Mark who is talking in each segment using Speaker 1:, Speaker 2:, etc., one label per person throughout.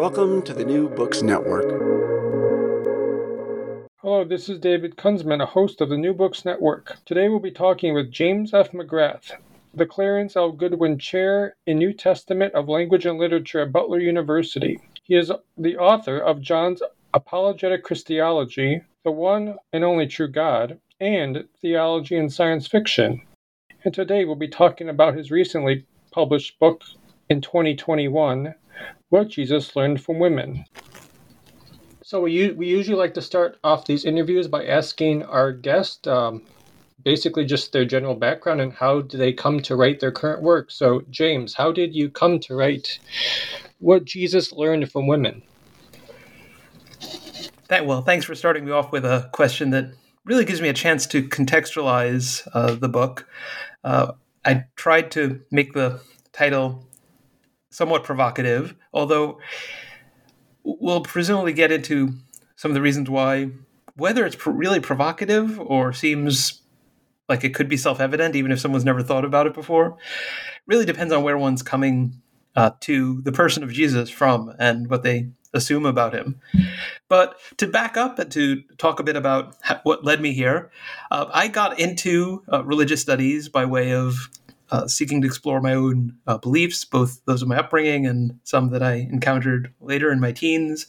Speaker 1: Welcome to the New Books Network.
Speaker 2: Hello, this is David Kunzman, a host of the New Books Network. Today we'll be talking with James F. McGrath, the Clarence L. Goodwin Chair in New Testament of Language and Literature at Butler University. He is the author of John's Apologetic Christology, The One and Only True God, and Theology and Science Fiction. And today we'll be talking about his recently published book in 2021, What Jesus Learned from Women. So we, we usually like to start off these interviews by asking our guest um, basically just their general background and how do they come to write their current work. So James, how did you come to write What Jesus Learned from Women?
Speaker 3: That, well, thanks for starting me off with a question that really gives me a chance to contextualize uh, the book. Uh, I tried to make the title somewhat provocative, although we'll presumably get into some of the reasons why, whether it's really provocative or seems like it could be self evident, even if someone's never thought about it before, really depends on where one's coming uh, to the person of Jesus from and what they assume about him. But to back up and to talk a bit about what led me here, uh, I got into uh, religious studies by way of uh, seeking to explore my own uh, beliefs, both those of my upbringing and some that I encountered later in my teens,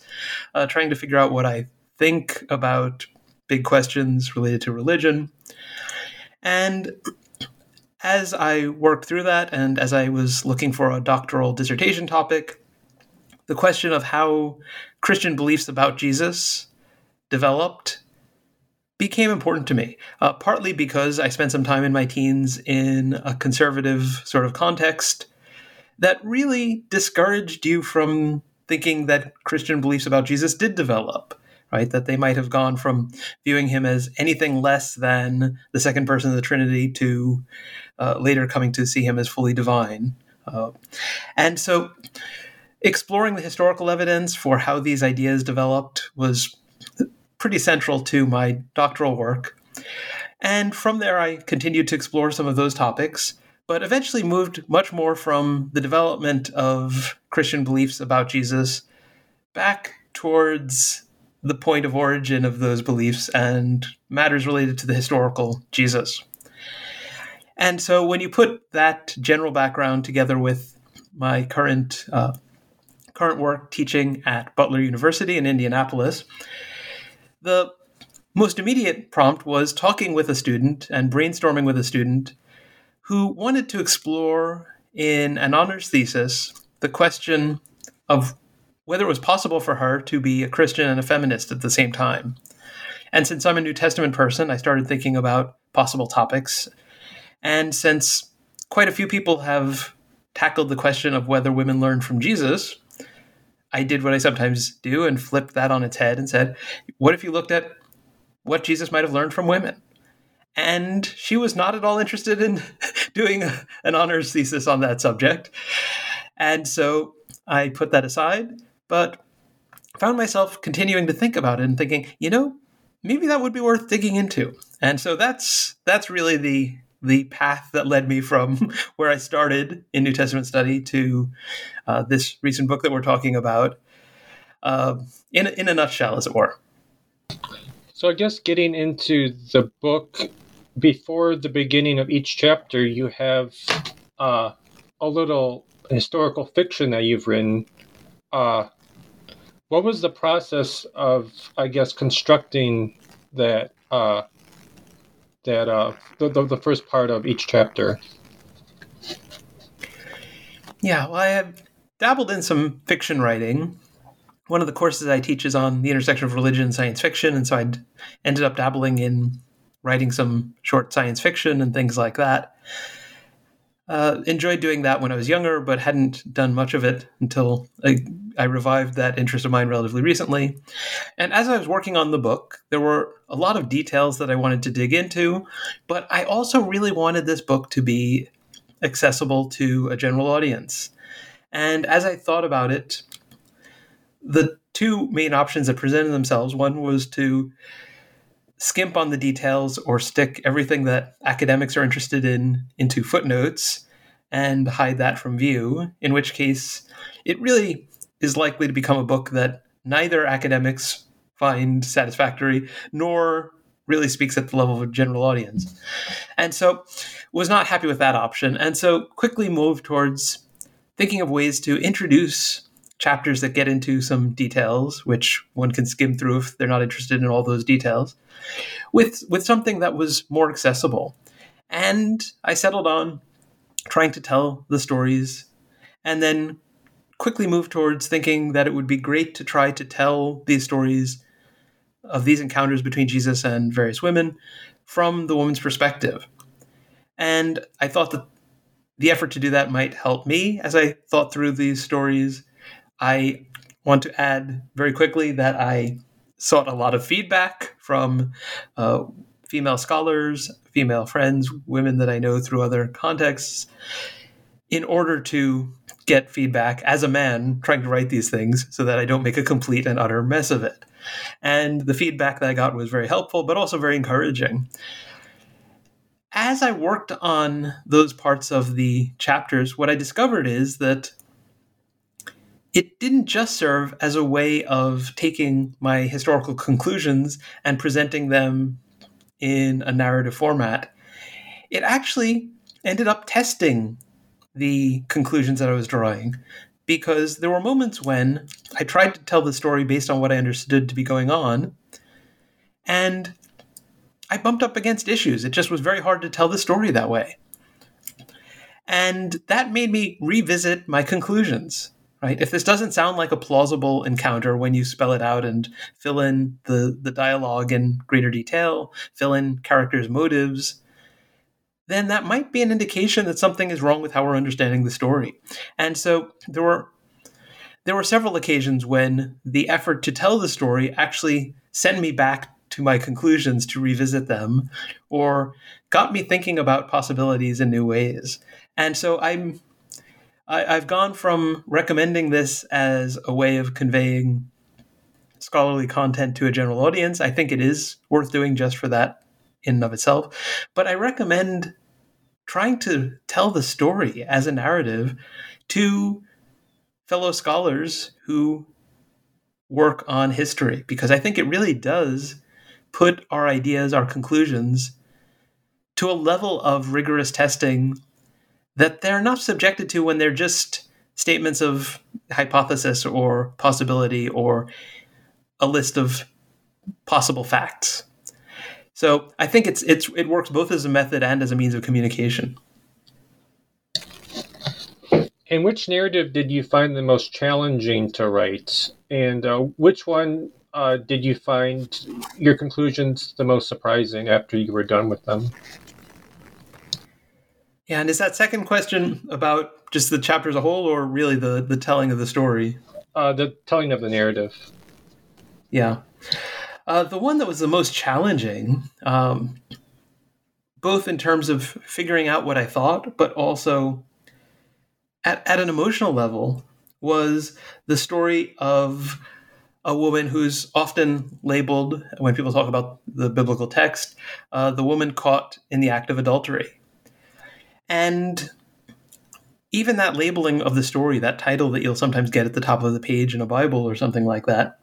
Speaker 3: uh, trying to figure out what I think about big questions related to religion. And as I worked through that, and as I was looking for a doctoral dissertation topic, the question of how Christian beliefs about Jesus developed became important to me, uh, partly because I spent some time in my teens in a conservative sort of context that really discouraged you from thinking that Christian beliefs about Jesus did develop, right? That they might have gone from viewing him as anything less than the second person of the Trinity to uh, later coming to see him as fully divine. Uh, and so exploring the historical evidence for how these ideas developed was pretty central to my doctoral work. And from there, I continued to explore some of those topics, but eventually moved much more from the development of Christian beliefs about Jesus back towards the point of origin of those beliefs and matters related to the historical Jesus. And so when you put that general background together with my current uh, current work teaching at Butler University in Indianapolis, the most immediate prompt was talking with a student and brainstorming with a student who wanted to explore in an honors thesis the question of whether it was possible for her to be a Christian and a feminist at the same time. And since I'm a New Testament person, I started thinking about possible topics. And since quite a few people have tackled the question of whether women learn from Jesus, I did what I sometimes do and flipped that on its head and said, what if you looked at what Jesus might have learned from women? And she was not at all interested in doing an honors thesis on that subject. And so I put that aside, but found myself continuing to think about it and thinking, you know, maybe that would be worth digging into. And so that's that's really the the path that led me from where I started in New Testament study to uh, this recent book that we're talking about, uh, in, in a nutshell, as it were.
Speaker 2: So, I guess getting into the book, before the beginning of each chapter, you have uh, a little historical fiction that you've written. Uh, what was the process of, I guess, constructing that uh, that uh, the, the, the first part of each chapter.
Speaker 3: Yeah, well, I have dabbled in some fiction writing. One of the courses I teach is on the intersection of religion and science fiction, and so I ended up dabbling in writing some short science fiction and things like that. Uh, enjoyed doing that when I was younger, but hadn't done much of it until I, I revived that interest of mine relatively recently. And as I was working on the book, there were a lot of details that I wanted to dig into, but I also really wanted this book to be accessible to a general audience. And as I thought about it, the two main options that presented themselves one was to skimp on the details or stick everything that academics are interested in into footnotes and hide that from view, in which case it really is likely to become a book that neither academics find satisfactory nor really speaks at the level of a general audience. And so was not happy with that option and so quickly moved towards thinking of ways to introduce chapters that get into some details, which one can skim through if they're not interested in all those details, with with something that was more accessible. And I settled on trying to tell the stories, and then quickly moved towards thinking that it would be great to try to tell these stories of these encounters between Jesus and various women from the woman's perspective. And I thought that the effort to do that might help me as I thought through these stories I want to add very quickly that I sought a lot of feedback from uh, female scholars, female friends, women that I know through other contexts, in order to get feedback as a man trying to write these things so that I don't make a complete and utter mess of it. And the feedback that I got was very helpful, but also very encouraging. As I worked on those parts of the chapters, what I discovered is that it didn't just serve as a way of taking my historical conclusions and presenting them in a narrative format. It actually ended up testing the conclusions that I was drawing because there were moments when I tried to tell the story based on what I understood to be going on, and I bumped up against issues. It just was very hard to tell the story that way. And that made me revisit my conclusions right? If this doesn't sound like a plausible encounter when you spell it out and fill in the, the dialogue in greater detail, fill in characters' motives, then that might be an indication that something is wrong with how we're understanding the story. And so there were there were several occasions when the effort to tell the story actually sent me back to my conclusions to revisit them or got me thinking about possibilities in new ways. And so I'm I, I've gone from recommending this as a way of conveying scholarly content to a general audience. I think it is worth doing just for that in and of itself. But I recommend trying to tell the story as a narrative to fellow scholars who work on history, because I think it really does put our ideas, our conclusions, to a level of rigorous testing that they're not subjected to when they're just statements of hypothesis or possibility or a list of possible facts. So I think it's it's it works both as a method and as a means of communication.
Speaker 2: And which narrative did you find the most challenging to write? And uh, which one uh, did you find your conclusions the most surprising after you were done with them?
Speaker 3: Yeah, and is that second question about just the chapter as a whole, or really the the telling of the story?
Speaker 2: Uh, the telling of the narrative.
Speaker 3: Yeah, uh, the one that was the most challenging, um, both in terms of figuring out what I thought, but also at at an emotional level, was the story of a woman who's often labeled when people talk about the biblical text, uh, the woman caught in the act of adultery. And even that labeling of the story, that title that you'll sometimes get at the top of the page in a Bible or something like that,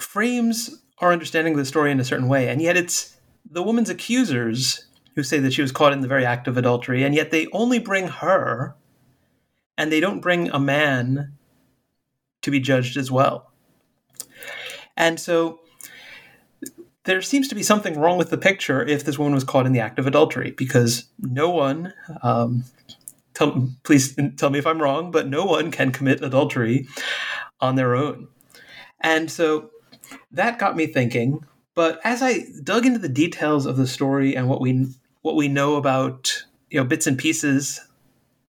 Speaker 3: frames our understanding of the story in a certain way. And yet it's the woman's accusers who say that she was caught in the very act of adultery, and yet they only bring her and they don't bring a man to be judged as well. And so there seems to be something wrong with the picture if this woman was caught in the act of adultery because no one um, tell, please tell me if i'm wrong but no one can commit adultery on their own. And so that got me thinking but as i dug into the details of the story and what we what we know about you know bits and pieces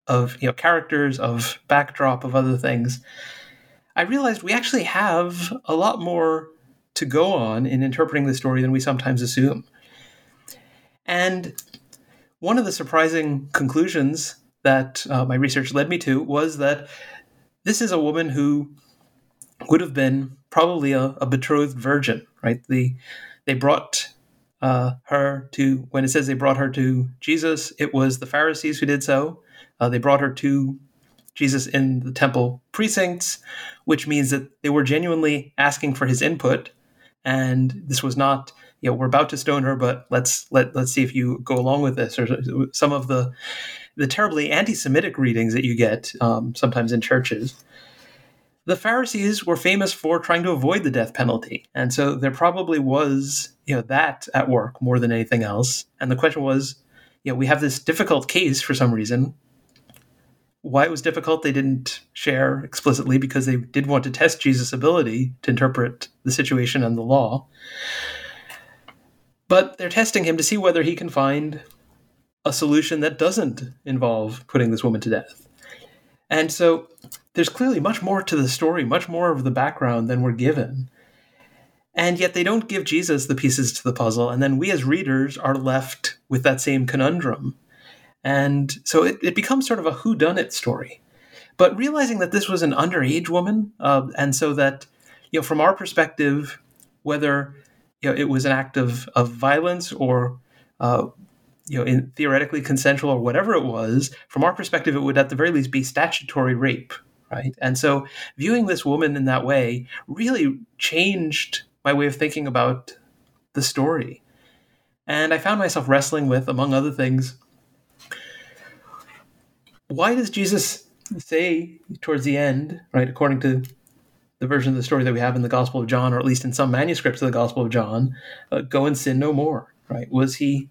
Speaker 3: of you know characters, of backdrop, of other things, I realized we actually have a lot more to go on in interpreting the story than we sometimes assume. And one of the surprising conclusions that uh, my research led me to was that this is a woman who would have been probably a, a betrothed virgin, right? The they brought uh, her to when it says they brought her to Jesus, it was the Pharisees who did so. Uh, they brought her to Jesus in the temple precincts, which means that they were genuinely asking for his input, and this was not you know we're about to stone her, but let's let let's see if you go along with this, or some of the the terribly anti-Semitic readings that you get um, sometimes in churches the Pharisees were famous for trying to avoid the death penalty. And so there probably was, you know, that at work more than anything else. And the question was, you know, we have this difficult case for some reason. Why it was difficult, they didn't share explicitly because they did want to test Jesus' ability to interpret the situation and the law. But they're testing him to see whether he can find a solution that doesn't involve putting this woman to death. And so there's clearly much more to the story, much more of the background than we're given. And yet they don't give Jesus the pieces to the puzzle, and then we as readers are left with that same conundrum. And so it, it becomes sort of a whodunit story. But realizing that this was an underage woman, uh, and so that, you know, from our perspective, whether you know, it was an act of, of violence or uh, you know, in theoretically consensual or whatever it was, from our perspective, it would at the very least be statutory rape, right? And so viewing this woman in that way really changed my way of thinking about the story. And I found myself wrestling with, among other things, why does Jesus say towards the end, right, according to the version of the story that we have in the Gospel of John, or at least in some manuscripts of the Gospel of John, uh, go and sin no more, right? Was he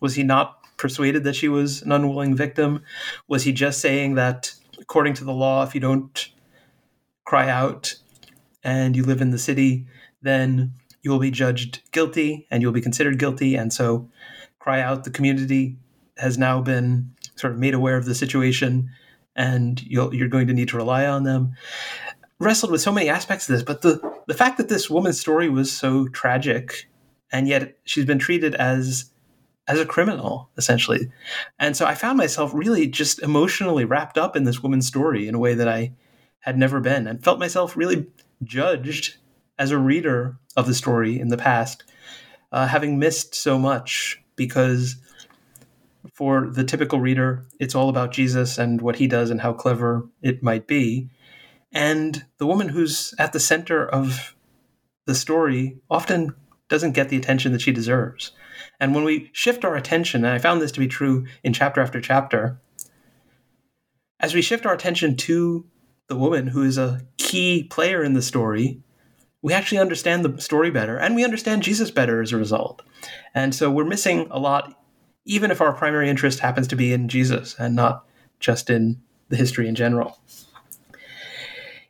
Speaker 3: was he not persuaded that she was an unwilling victim? Was he just saying that, according to the law, if you don't cry out and you live in the city, then you will be judged guilty and you'll be considered guilty. And so, cry out. The community has now been sort of made aware of the situation and you are going to need to rely on them. Wrestled with so many aspects of this, but the, the fact that this woman's story was so tragic and yet she's been treated as as a criminal, essentially. And so I found myself really just emotionally wrapped up in this woman's story in a way that I had never been and felt myself really judged as a reader of the story in the past, uh, having missed so much because for the typical reader, it's all about Jesus and what he does and how clever it might be. And the woman who's at the center of the story often doesn't get the attention that she deserves. And when we shift our attention, and I found this to be true in chapter after chapter, as we shift our attention to the woman who is a key player in the story, we actually understand the story better and we understand Jesus better as a result. And so we're missing a lot, even if our primary interest happens to be in Jesus and not just in the history in general.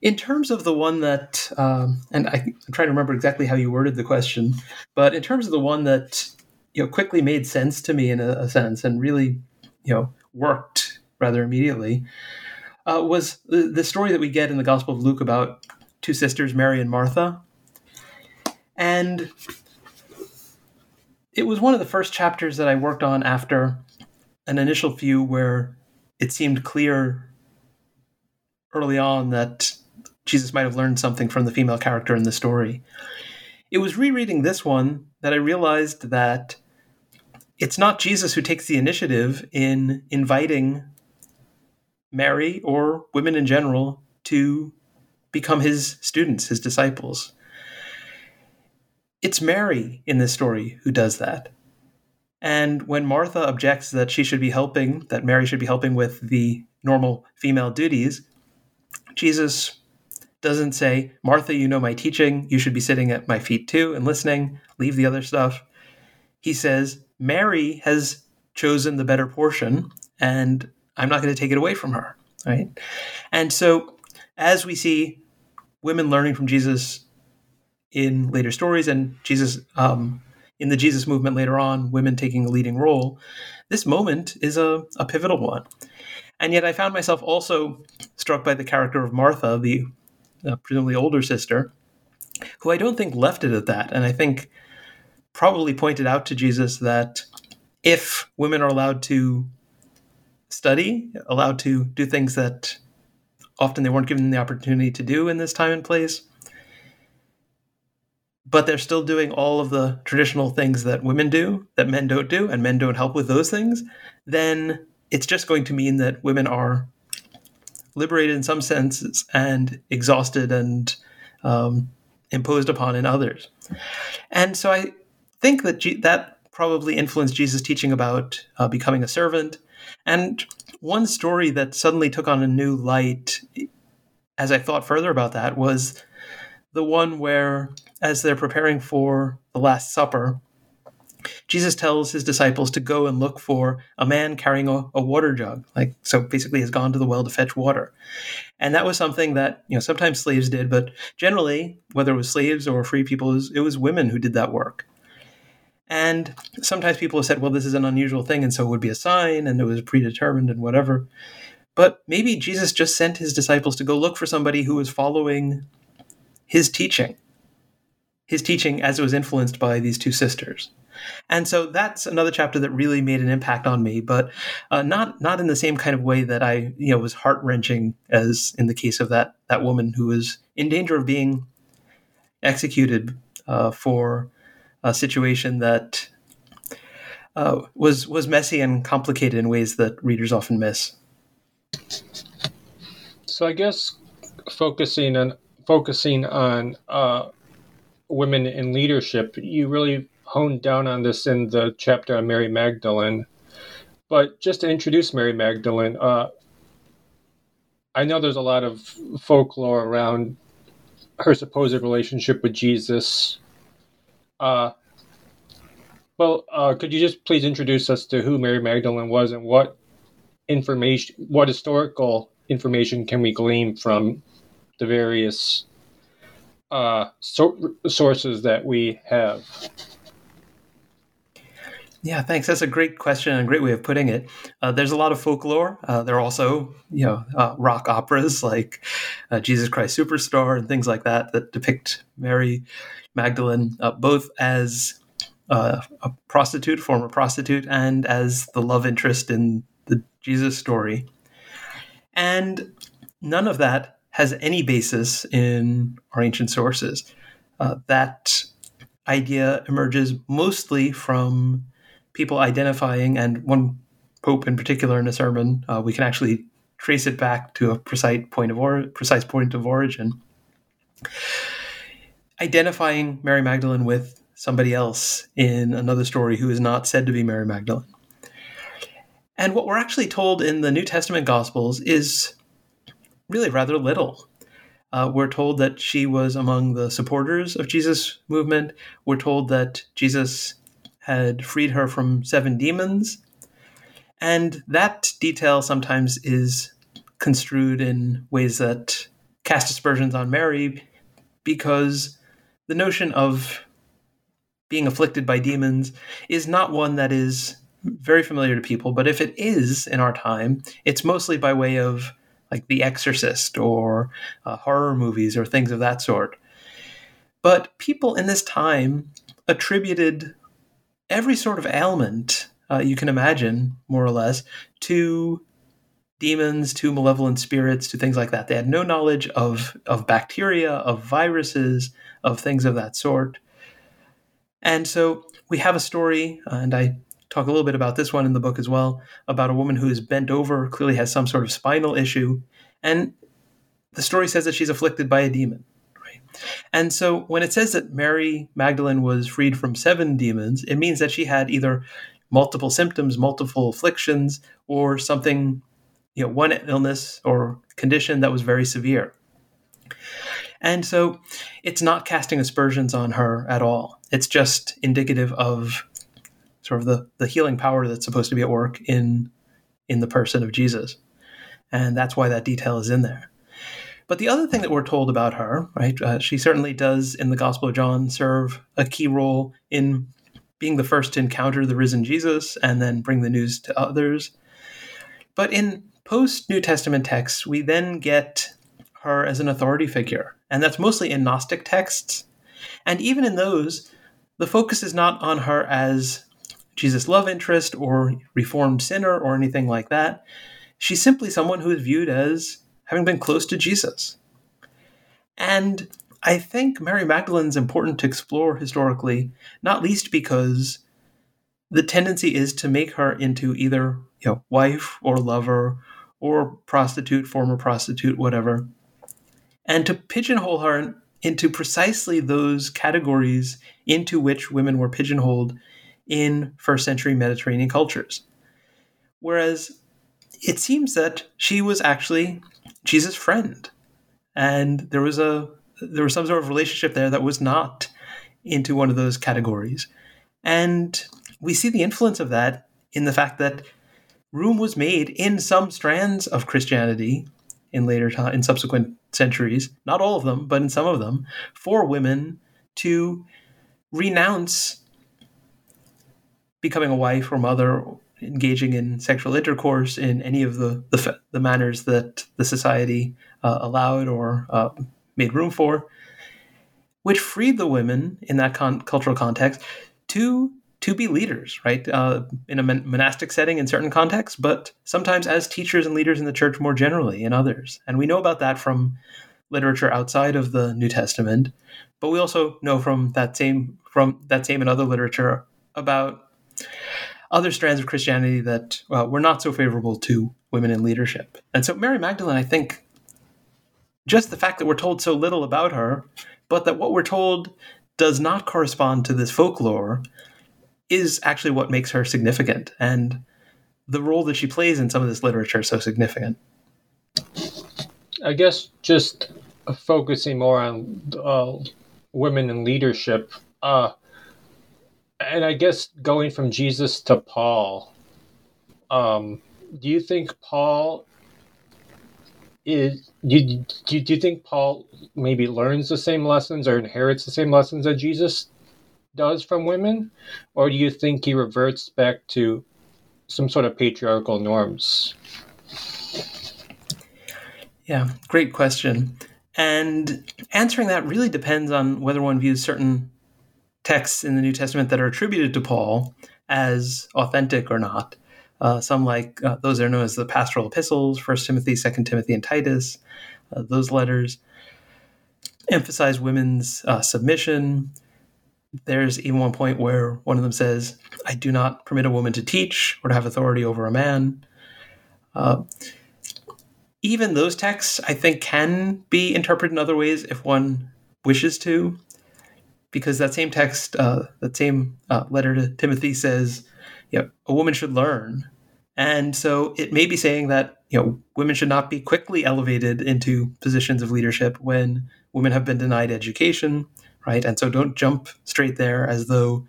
Speaker 3: In terms of the one that, um, and I, am trying to remember exactly how you worded the question, but in terms of the one that you know quickly made sense to me in a, a sense and really you know worked rather immediately uh, was the, the story that we get in the Gospel of Luke about two sisters, Mary and Martha. And it was one of the first chapters that I worked on after an initial few where it seemed clear early on that Jesus might have learned something from the female character in the story. It was rereading this one that I realized that it's not Jesus who takes the initiative in inviting Mary or women in general to become his students, his disciples. It's Mary in this story who does that. And when Martha objects that she should be helping, that Mary should be helping with the normal female duties, Jesus doesn't say, Martha, you know my teaching. You should be sitting at my feet too and listening. Leave the other stuff. He says, Mary has chosen the better portion, and I'm not going to take it away from her. Right. And so, as we see women learning from Jesus in later stories, and Jesus um, in the Jesus movement later on, women taking a leading role, this moment is a, a pivotal one. And yet I found myself also struck by the character of Martha, the uh, presumably older sister, who I don't think left it at that. And I think probably pointed out to Jesus that if women are allowed to study, allowed to do things that often they weren't given the opportunity to do in this time and place, but they're still doing all of the traditional things that women do that men don't do, and men don't help with those things, then it's just going to mean that women are liberated in some senses and exhausted and um, imposed upon in others. And so I think that G- that probably influenced Jesus' teaching about uh, becoming a servant. And one story that suddenly took on a new light as I thought further about that was the one where, as they're preparing for the Last Supper, Jesus tells his disciples to go and look for a man carrying a, a, water jug, like so basically has gone to the well to fetch water. And that was something that, you know, sometimes slaves did, but generally, whether it was slaves or free people, it was, it was women who did that work. And sometimes people have said, well, this is an unusual thing, and so it would be a sign, and it was predetermined and whatever. But maybe Jesus just sent his disciples to go look for somebody who was following his teaching, his teaching as it was influenced by these two sisters. And so that's another chapter that really made an impact on me, but uh, not not in the same kind of way that I you know was heart wrenching as in the case of that that woman who was in danger of being executed uh, for a situation that uh, was was messy and complicated in ways that readers often miss.
Speaker 2: So I guess focusing on focusing on uh, women in leadership, you really honed down on this in the chapter on Mary Magdalene. But just to introduce Mary Magdalene, uh, I know there's a lot of folklore around her supposed relationship with Jesus. Uh, well, uh, could you just please introduce us to who Mary Magdalene was and what information, what historical information can we glean from the various uh, so- sources that we have?
Speaker 3: Yeah, thanks. That's a great question and a great way of putting it. Uh, there's a lot of folklore. Uh, there are also, you know, uh, rock operas like uh, Jesus Christ Superstar and things like that that depict Mary Magdalene uh, both as uh, a prostitute, former prostitute, and as the love interest in the Jesus story. And none of that has any basis in our ancient sources. that idea emerges mostly from people identifying, and one pope in particular in a sermon, uh, we can actually trace it back to a precise point of or- precise point of origin. Identifying Mary Magdalene with somebody else in another story who is not said to be Mary Magdalene. And what we're actually told in the New Testament Gospels is really rather little. Uh, we're told that she was among the supporters of Jesus' movement. We're told that Jesus had freed her from seven demons. And that detail sometimes is construed in ways that cast aspersions on Mary because the notion of being afflicted by demons is not one that is very familiar to people. But if it is in our time, it's mostly by way of like The Exorcist or uh, horror movies or things of that sort. But people in this time attributed every sort of ailment uh, you can imagine, more or less, to demons, to malevolent spirits, to things like that. They had no knowledge of of bacteria, of viruses, of things of that sort. And so we have a story, uh, and I talk a little bit about this one in the book as well, about a woman who is bent over, clearly has some sort of spinal issue, and the story says that she's afflicted by a demon. And so when it says that Mary Magdalene was freed from seven demons, it means that she had either multiple symptoms, multiple afflictions, or something, you know, one illness or condition that was very severe. And so it's not casting aspersions on her at all. It's just indicative of sort of the, the healing power that's supposed to be at work in in the person of Jesus. And that's why that detail is in there. But the other thing that we're told about her, right, uh, she certainly does in the Gospel of John serve a key role in being the first to encounter the risen Jesus and then bring the news to others. But in post New Testament texts, we then get her as an authority figure, and that's mostly in Gnostic texts. And even in those, the focus is not on her as Jesus' love interest or reformed sinner or anything like that. She's simply someone who is viewed as having been close to Jesus. And I think Mary Magdalene's important to explore historically, not least because the tendency is to make her into either you know wife or lover or prostitute, former prostitute, whatever, and to pigeonhole her into precisely those categories into which women were pigeonholed in first century Mediterranean cultures. Whereas it seems that she was actually Jesus' friend, and there was a there was some sort of relationship there that was not into one of those categories. And we see the influence of that in the fact that room was made in some strands of Christianity in later time in subsequent centuries, not all of them, but in some of them, for women to renounce becoming a wife or mother, engaging in sexual intercourse in any of the the, the manners that the society uh, allowed or uh, made room for, which freed the women in that con- cultural context to to be leaders, right? Uh, in a monastic setting in certain contexts, but sometimes as teachers and leaders in the church more generally in others. And we know about that from literature outside of the New Testament, but we also know from that same from that same and other literature about other strands of Christianity that uh, were not so favorable to women in leadership. And so Mary Magdalene, I think, just the fact that we're told so little about her, but that what we're told does not correspond to this folklore is actually what makes her significant and the role that she plays in some of this literature is so significant.
Speaker 2: I guess just focusing more on uh, women in leadership, uh, and I guess going from Jesus to Paul, um, do you think Paul is do you, do you think Paul maybe learns the same lessons or inherits the same lessons that Jesus does from women, or do you think he reverts back to some sort of patriarchal norms?
Speaker 3: Yeah, great question. And answering that really depends on whether one views certain texts in the New Testament that are attributed to Paul as authentic or not. Uh, some like uh, those are known as the pastoral epistles, First Timothy, Second Timothy, and Titus. Uh, those letters emphasize women's uh, submission. There's even one point where one of them says, "I do not permit a woman to teach or to have authority over a man." Uh, even those texts, I think, can be interpreted in other ways if one wishes to, because that same text, uh, that same letter to Timothy says you know, a woman should learn. And so it may be saying that, you know, women should not be quickly elevated into positions of leadership when women have been denied education, right? And so don't jump straight there as though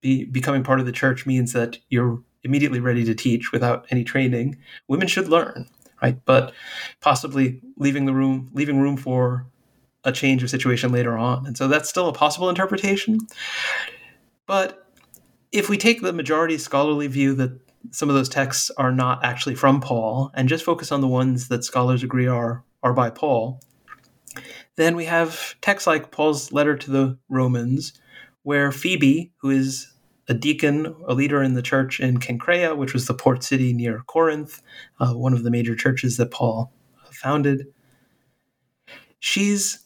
Speaker 3: be, becoming part of the church means that you're immediately ready to teach without any training. Women should learn, right? But possibly leaving the room, leaving room for a change of situation later on. And so that's still a possible interpretation. But if we take the majority scholarly view that some of those texts are not actually from Paul and just focus on the ones that scholars agree are are by Paul, then we have texts like Paul's letter to the Romans, where Phoebe, who is a deacon, a leader in the church in Cenchrea, which was the port city near Corinth, uh, one of the major churches that Paul founded, she's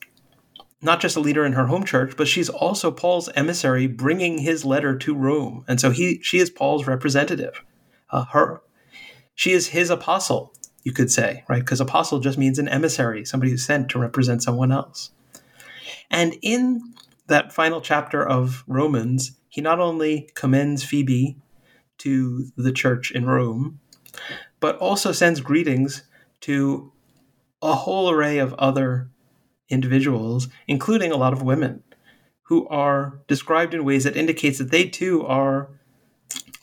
Speaker 3: not just a leader in her home church, but she's also Paul's emissary, bringing his letter to Rome, and so he she is Paul's representative. Uh, her, she is his apostle, you could say, right? Because apostle just means an emissary, somebody who's sent to represent someone else. And in that final chapter of Romans, he not only commends Phoebe to the church in Rome, but also sends greetings to a whole array of other individuals, including a lot of women, who are described in ways that indicates that they too are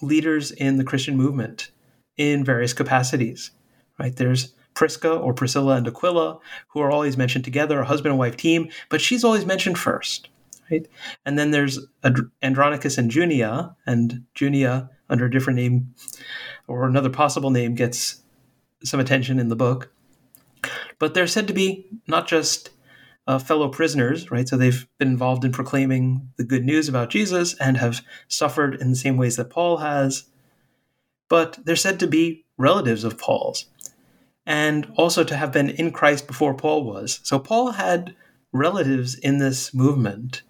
Speaker 3: leaders in the Christian movement in various capacities. Right? There's Prisca or Priscilla and Aquila, who are always mentioned together, a husband and wife team, but she's always mentioned first. right? And then there's Andronicus and Junia, and Junia, under a different name or another possible name, gets some attention in the book. But they're said to be not just uh, fellow prisoners, right? So they've been involved in proclaiming the good news about Jesus and have suffered in the same ways that Paul has. But they're said to be relatives of Paul's and also to have been in Christ before Paul was. So Paul had relatives in this movement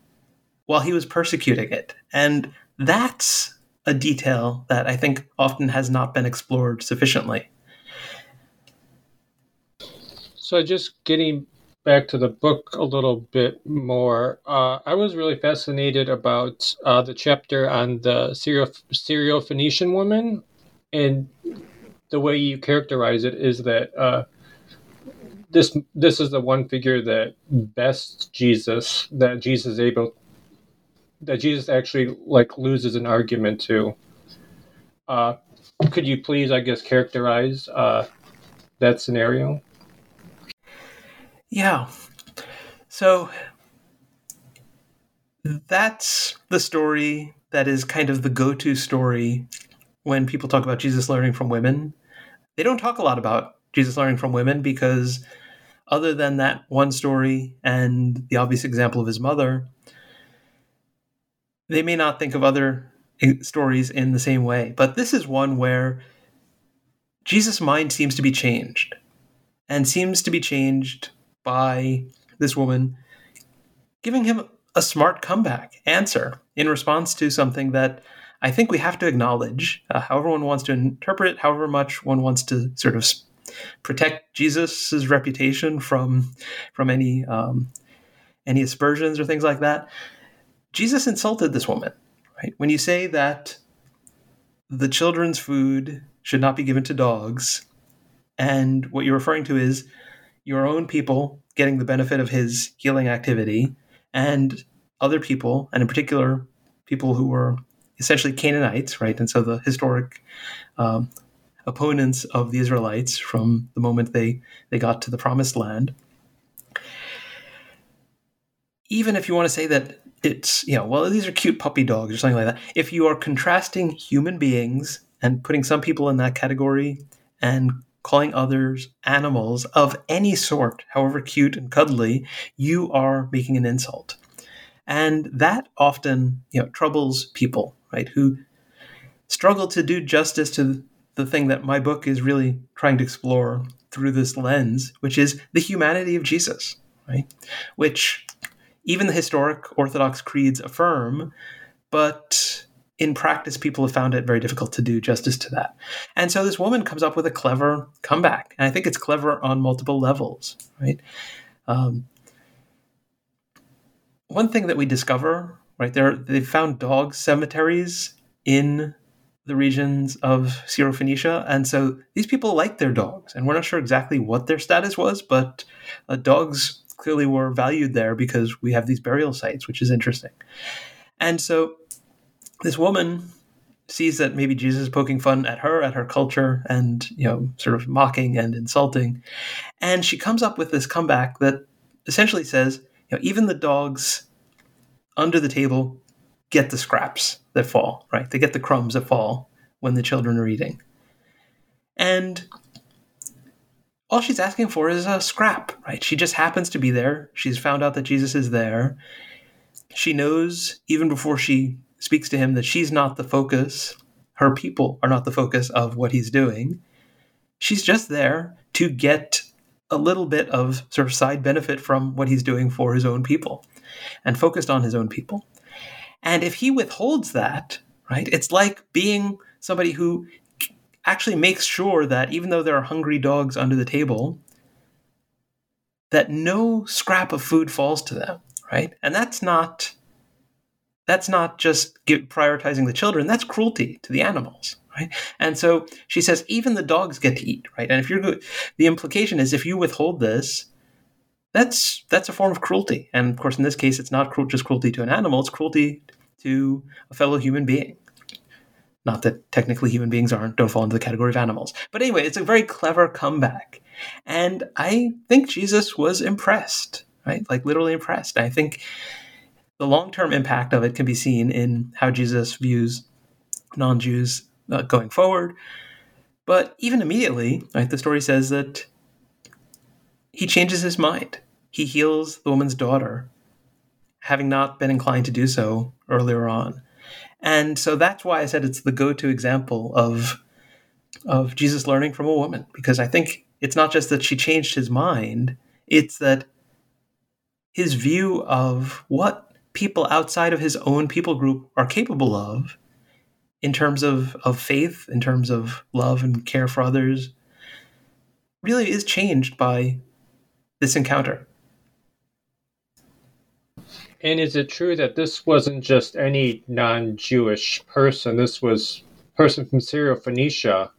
Speaker 3: while he was persecuting it. And that's a detail that I think often has not been explored sufficiently.
Speaker 2: So, just getting back to the book a little bit more, uh, I was really fascinated about uh, the chapter on the Syro Phoenician woman. And the way you characterize it is that uh, this this is the one figure that best Jesus that Jesus is able that Jesus actually like loses an argument to. Uh, could you please, I guess, characterize uh, that scenario?
Speaker 3: Yeah. So that's the story that is kind of the go-to story when people talk about Jesus learning from women. They don't talk a lot about Jesus learning from women because other than that one story and the obvious example of his mother, they may not think of other stories in the same way. But this is one where Jesus' mind seems to be changed and seems to be changed by this woman giving him a smart comeback answer in response to something that I think we have to acknowledge, uh, however one wants to interpret it, however much one wants to sort of protect Jesus's reputation from from any um, any aspersions or things like that. Jesus insulted this woman, right? When you say that the children's food should not be given to dogs, and what you're referring to is your own people getting the benefit of his healing activity, and other people, and in particular people who were essentially Canaanites, right? And so the historic um, opponents of the Israelites from the moment they, they got to the promised land. Even if you want to say that it's, you know, well, these are cute puppy dogs or something like that, if you are contrasting human beings and putting some people in that category and calling others animals of any sort, however cute and cuddly, you are making an insult. And that often, you know, troubles people, right, who struggle to do justice to the thing that my book is really trying to explore through this lens, which is the humanity of Jesus, right? Which even the historic Orthodox creeds affirm, but in practice, people have found it very difficult to do justice to that. And so this woman comes up with a clever comeback. And I think it's clever on multiple levels, right? Um, one thing that we discover, right there, they found dog cemeteries in the regions of Syrophoenicia, and so these people liked their dogs, and we're not sure exactly what their status was, but uh, dogs clearly were valued there because we have these burial sites, which is interesting. And so this woman sees that maybe Jesus is poking fun at her, at her culture, and you know, sort of mocking and insulting, and she comes up with this comeback that essentially says, you know, even the dogs under the table get the scraps that fall, right? They get the crumbs that fall when the children are eating. And all she's asking for is a scrap, right? She just happens to be there. She's found out that Jesus is there. She knows, even before she speaks to him, that she's not the focus. Her people are not the focus of what he's doing. She's just there to get a little bit of sort of side benefit from what he's doing for his own people and focused on his own people. And if he withholds that, right, it's like being somebody who actually makes sure that even though there are hungry dogs under the table, that no scrap of food falls to them, right? And that's not that's not just prioritizing the children, that's cruelty to the animals, right? And so she says even the dogs get to eat, right? And if you're good the implication is if you withhold this, that's that's a form of cruelty. And of course, in this case, it's not just cruelty to an animal; it's cruelty to a fellow human being. Not that technically human beings aren't don't fall into the category of animals, but anyway, it's a very clever comeback, and I think Jesus was impressed, right? Like literally impressed. I think the long term impact of it can be seen in how Jesus views non Jews uh, going forward. But even immediately, right, the story says that he changes his mind. He heals the woman's daughter, having not been inclined to do so earlier on. And so that's why I said it's the go to example of, of Jesus learning from a woman, because I think it's not just that she changed his mind, it's that his view of what people outside of his own people group are capable of in terms of, of faith, in terms of love and care for others, really is changed by this encounter.
Speaker 2: And is it true that this wasn't just any non-Jewish person? This was person from Syro-Phoenicia,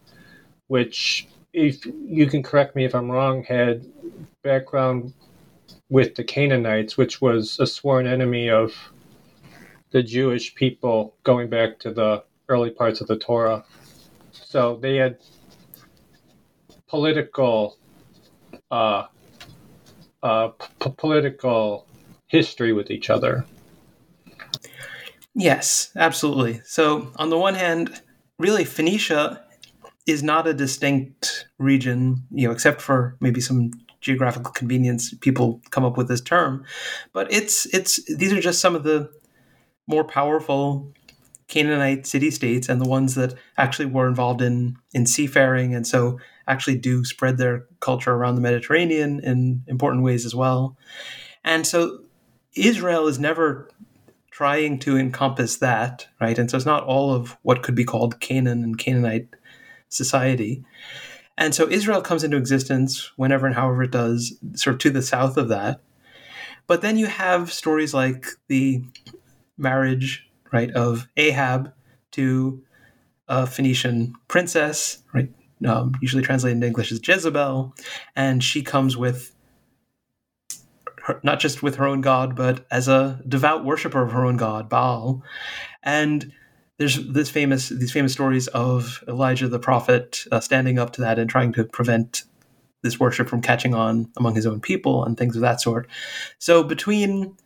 Speaker 2: which, if you can correct me if I'm wrong, had background with the Canaanites, which was a sworn enemy of the Jewish people going back to the early parts of the Torah. So they had political, uh, uh, p- political history with each other.
Speaker 3: Yes, absolutely. So on the one hand, really Phoenicia is not a distinct region, you know, except for maybe some geographical convenience people come up with this term, but it's it's these are just some of the more powerful Canaanite city states and the ones that actually were involved in in seafaring and so actually do spread their culture around the Mediterranean in important ways as well. And so Israel is never trying to encompass that, right? And so it's not all of what could be called Canaan and Canaanite society. And so Israel comes into existence whenever and however it does, sort of to the south of that. But then you have stories like the marriage right, of Ahab to a Phoenician princess, right, um, usually translated into English as Jezebel, and she comes with her, not just with her own god, but as a devout worshiper of her own god, Baal, and there's this famous these famous stories of Elijah the prophet uh, standing up to that and trying to prevent this worship from catching on among his own people and things of that sort. So between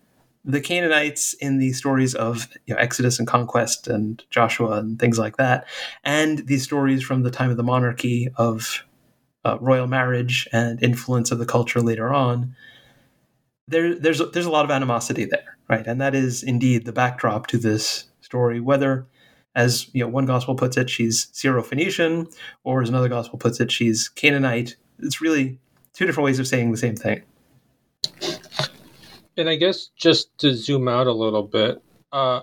Speaker 3: the Canaanites in the stories of you know, Exodus and conquest and Joshua and things like that, and these stories from the time of the monarchy of uh, royal marriage and influence of the culture later on, there, there's there's a lot of animosity there, right? And that is indeed the backdrop to this story. Whether, as you know, one gospel puts it, she's Syro-Phoenician, or as another gospel puts it, she's Canaanite. It's really two different ways of saying the same thing.
Speaker 2: And I guess just to zoom out a little bit, uh,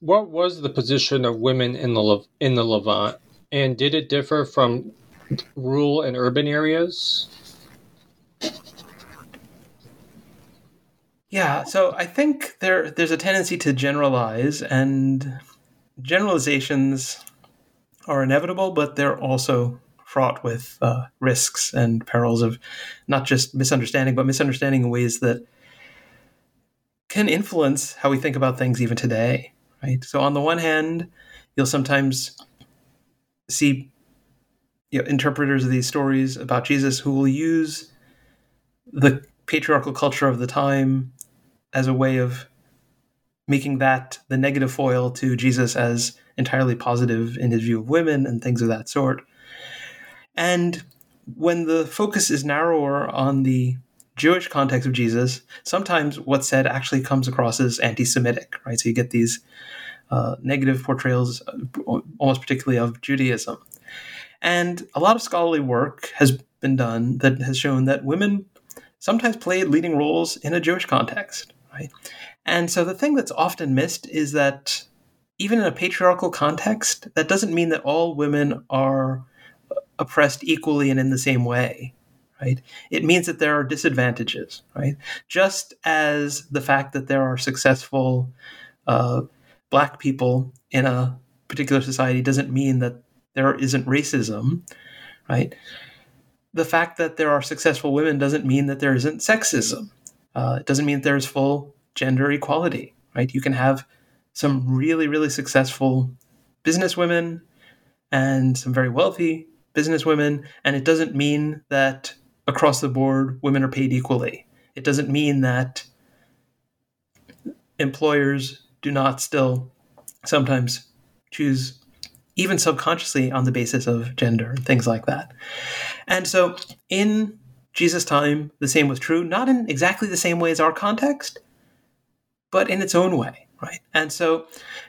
Speaker 2: what was the position of women in the in the Levant, and did it differ from rural and urban areas?
Speaker 3: Yeah, so I think there there's a tendency to generalize, and generalizations are inevitable, but they're also fraught with uh, risks and perils of not just misunderstanding, but misunderstanding in ways that can influence how we think about things even today. Right. So on the one hand, you'll sometimes see you know, interpreters of these stories about Jesus who will use the patriarchal culture of the time as a way of making that the negative foil to Jesus as entirely positive in his view of women and things of that sort. And when the focus is narrower on the Jewish context of Jesus, sometimes what's said actually comes across as anti Semitic, right? So you get these uh, negative portrayals, uh, almost particularly of Judaism. And a lot of scholarly work has been done that has shown that women sometimes played leading roles in a Jewish context, right? And so the thing that's often missed is that even in a patriarchal context, that doesn't mean that all women are oppressed equally and in the same way right? It means that there are disadvantages right? Just as the fact that there are successful uh, black people in a particular society doesn't mean that there isn't racism right? The fact that there are successful women doesn't mean that there isn't sexism uh, it doesn't mean there's full gender equality right you can have some really really successful business women and some very wealthy businesswomen, and it doesn't mean that across the board women are paid equally. It doesn't mean that employers do not still sometimes choose even subconsciously on the basis of gender and things like that. And so in Jesus' time, the same was true, not in exactly the same way as our context, but in its own way, right? And so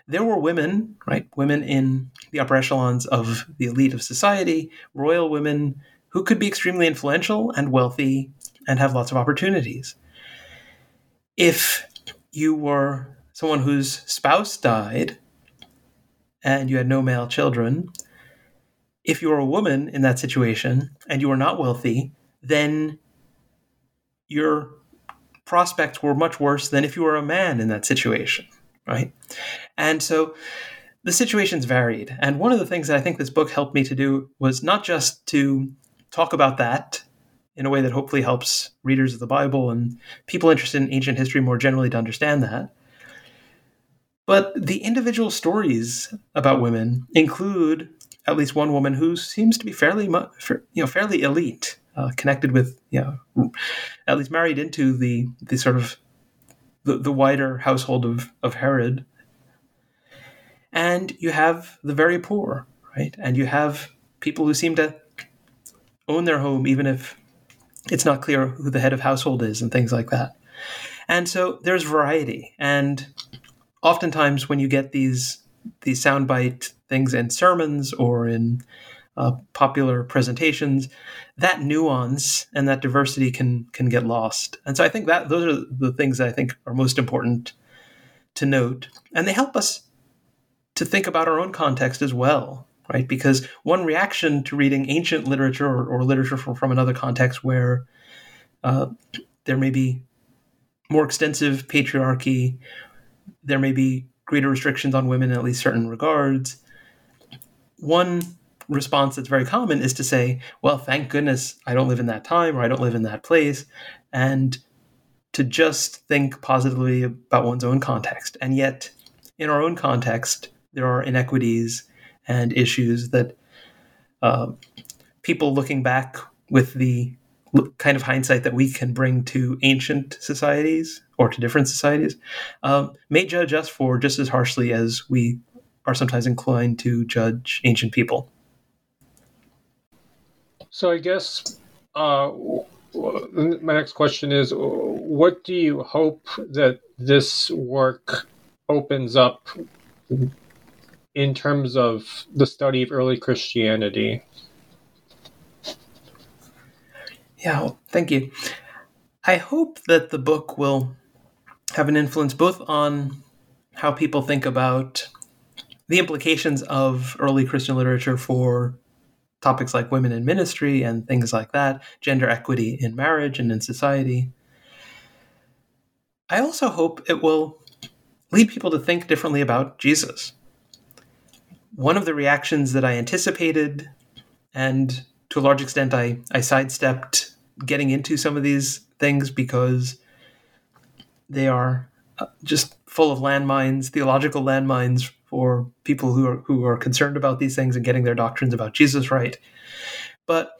Speaker 3: there were women, right? Women in the upper echelons of the elite of society, royal women who could be extremely influential and wealthy and have lots of opportunities. If you were someone whose spouse died and you had no male children, if you were a woman in that situation and you were not wealthy, then your prospects were much worse than if you were a man in that situation, right? And so the situations varied. And one of the things that I think this book helped me to do was not just to talk about that in a way that hopefully helps readers of the Bible and people interested in ancient history more generally to understand that. But the individual stories about women include at least one woman who seems to be fairly, you know, fairly elite, uh, connected with, you know, at least married into the the sort of the, the wider household of of Herod. And you have the very poor, right? And you have people who seem to own their home, even if it's not clear who the head of household is and things like that. And so there's variety. And oftentimes when you get these these soundbite things in sermons or in uh, popular presentations, that nuance and that diversity can can get lost. And so I think that those are the things that I think are most important to note, and they help us to think about our own context as well right? Because one reaction to reading ancient literature or, or literature from, from, another context where uh, there may be more extensive patriarchy, there may be greater restrictions on women in at least certain regards. One response that's very common is to say, well, thank goodness I don't live in that time or I don't live in that place. And to just think positively about one's own context. And yet, in our own context, there are inequities and issues that uh, people looking back with the kind of hindsight that we can bring to ancient societies or to different societies um, may judge us for just as harshly as we are sometimes inclined to judge ancient people.
Speaker 2: So I guess uh, my next question is what do you hope that this work opens up in terms of the study of early Christianity?
Speaker 3: Yeah, well, thank you. I hope that the book will have an influence both on how people think about the implications of early Christian literature for topics like women in ministry and things like that, gender equity in marriage and in society. I also hope it will lead people to think differently about Jesus one of the reactions that I anticipated, and to a large extent, I, I sidestepped getting into some of these things because they are uh, just full of landmines, theological landmines for people who are who are concerned about these things and getting their doctrines about Jesus right. But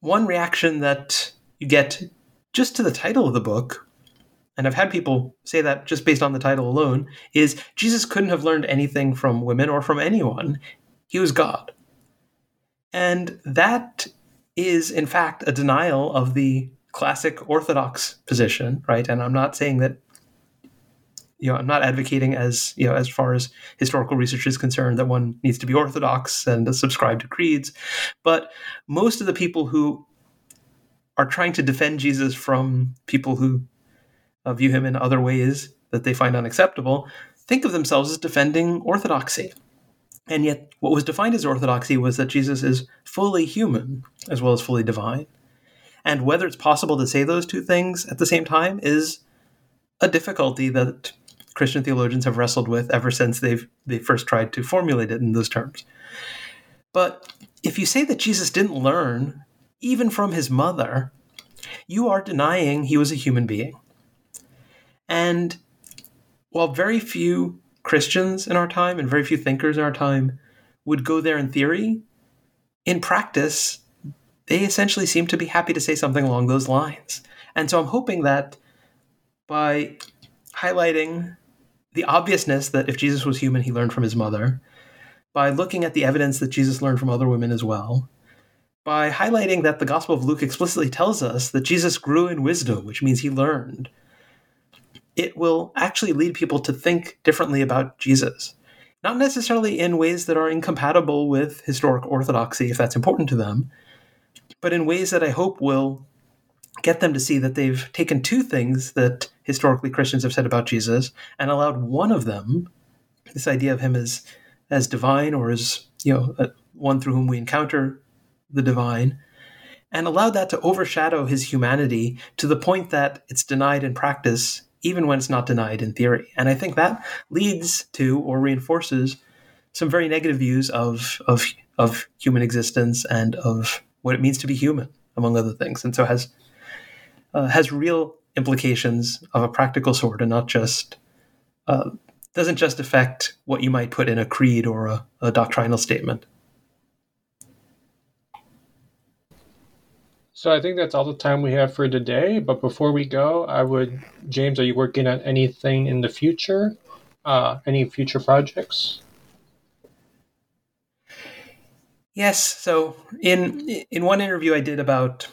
Speaker 3: one reaction that you get just to the title of the book and I've had people say that just based on the title alone, is Jesus couldn't have learned anything from women or from anyone. He was God. And that is, in fact, a denial of the classic Orthodox position, right? And I'm not saying that, you know, I'm not advocating as, you know, as far as historical research is concerned, that one needs to be Orthodox and subscribe to creeds. But most of the people who are trying to defend Jesus from people who uh, view him in other ways that they find unacceptable, think of themselves as defending orthodoxy. And yet, what was defined as orthodoxy was that Jesus is fully human as well as fully divine. And whether it's possible to say those two things at the same time is a difficulty that Christian theologians have wrestled with ever since they've they first tried to formulate it in those terms. But if you say that Jesus didn't learn even from his mother, you are denying he was a human being. And while very few Christians in our time and very few thinkers in our time would go there in theory, in practice, they essentially seem to be happy to say something along those lines. And so I'm hoping that by highlighting the obviousness that if Jesus was human, he learned from his mother, by looking at the evidence that Jesus learned from other women as well, by highlighting that the Gospel of Luke explicitly tells us that Jesus grew in wisdom, which means he learned, it will actually lead people to think differently about Jesus. Not necessarily in ways that are incompatible with historic orthodoxy, if that's important to them, but in ways that I hope will get them to see that they've taken two things that historically Christians have said about Jesus and allowed one of them, this idea of him as as divine or as you know uh, one through whom we encounter the divine, and allowed that to overshadow his humanity to the point that it's denied in practice, even when it's not denied in theory. And I think that leads to or reinforces some very negative views of of of human existence and of what it means to be human, among other things. And so has uh, has real implications of a practical sort and not just uh, doesn't just affect what you might put in a creed or a, a doctrinal statement.
Speaker 2: So I think that's all the time we have for today. But before we go, I would, James, are you working on anything in the future? Uh, any future projects?
Speaker 3: Yes. So in in one interview I did about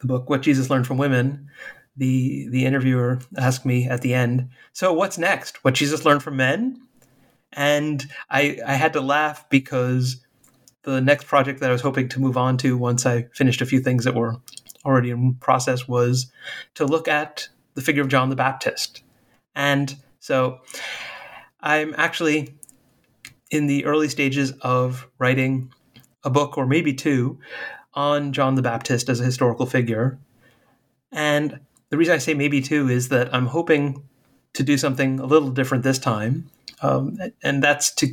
Speaker 3: the book What Jesus Learned from Women, the the interviewer asked me at the end, "So what's next? What Jesus learned from men?" And I I had to laugh because the next project that I was hoping to move on to once I finished a few things that were already in process was to look at the figure of John the Baptist. And so I'm actually in the early stages of writing a book or maybe two on John the Baptist as a historical figure. And the reason I say maybe two is that I'm hoping to do something a little different this time. Um, and that's to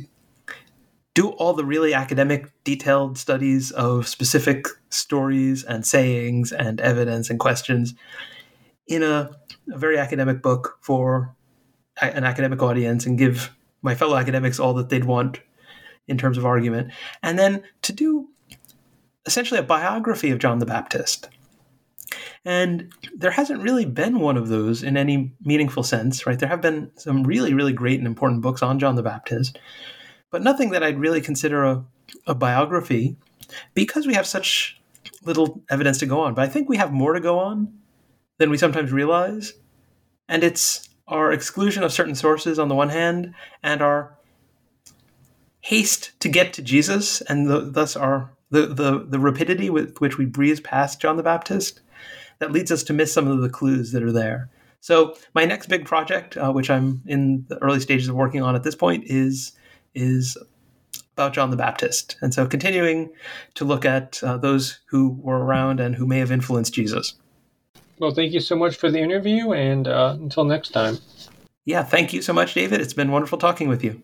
Speaker 3: do all the really academic, detailed studies of specific stories and sayings and evidence and questions in a, a very academic book for an academic audience and give my fellow academics all that they'd want in terms of argument. And then to do essentially a biography of John the Baptist. And there hasn't really been one of those in any meaningful sense, right? There have been some really, really great and important books on John the Baptist, but nothing that I'd really consider a, a biography because we have such little evidence to go on. But I think we have more to go on than we sometimes realize. And it's our exclusion of certain sources on the one hand, and our haste to get to Jesus, and the, thus our the, the, the rapidity with which we breeze past John the Baptist that leads us to miss some of the clues that are there. So my next big project, uh, which I'm in the early stages of working on at this point, is is about John the Baptist, and so continuing to look at uh, those who were around and who may have influenced Jesus.
Speaker 2: Well, thank you so much for the interview, and uh, until next time.
Speaker 3: Yeah, thank you so much, David. It's been wonderful talking with you.